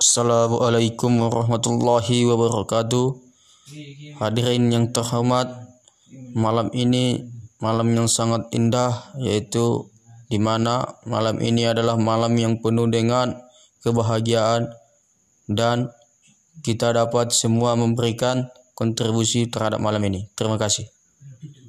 Assalamualaikum warahmatullahi wabarakatuh. Hadirin yang terhormat, malam ini malam yang sangat indah yaitu di mana malam ini adalah malam yang penuh dengan kebahagiaan dan kita dapat semua memberikan kontribusi terhadap malam ini. Terima kasih.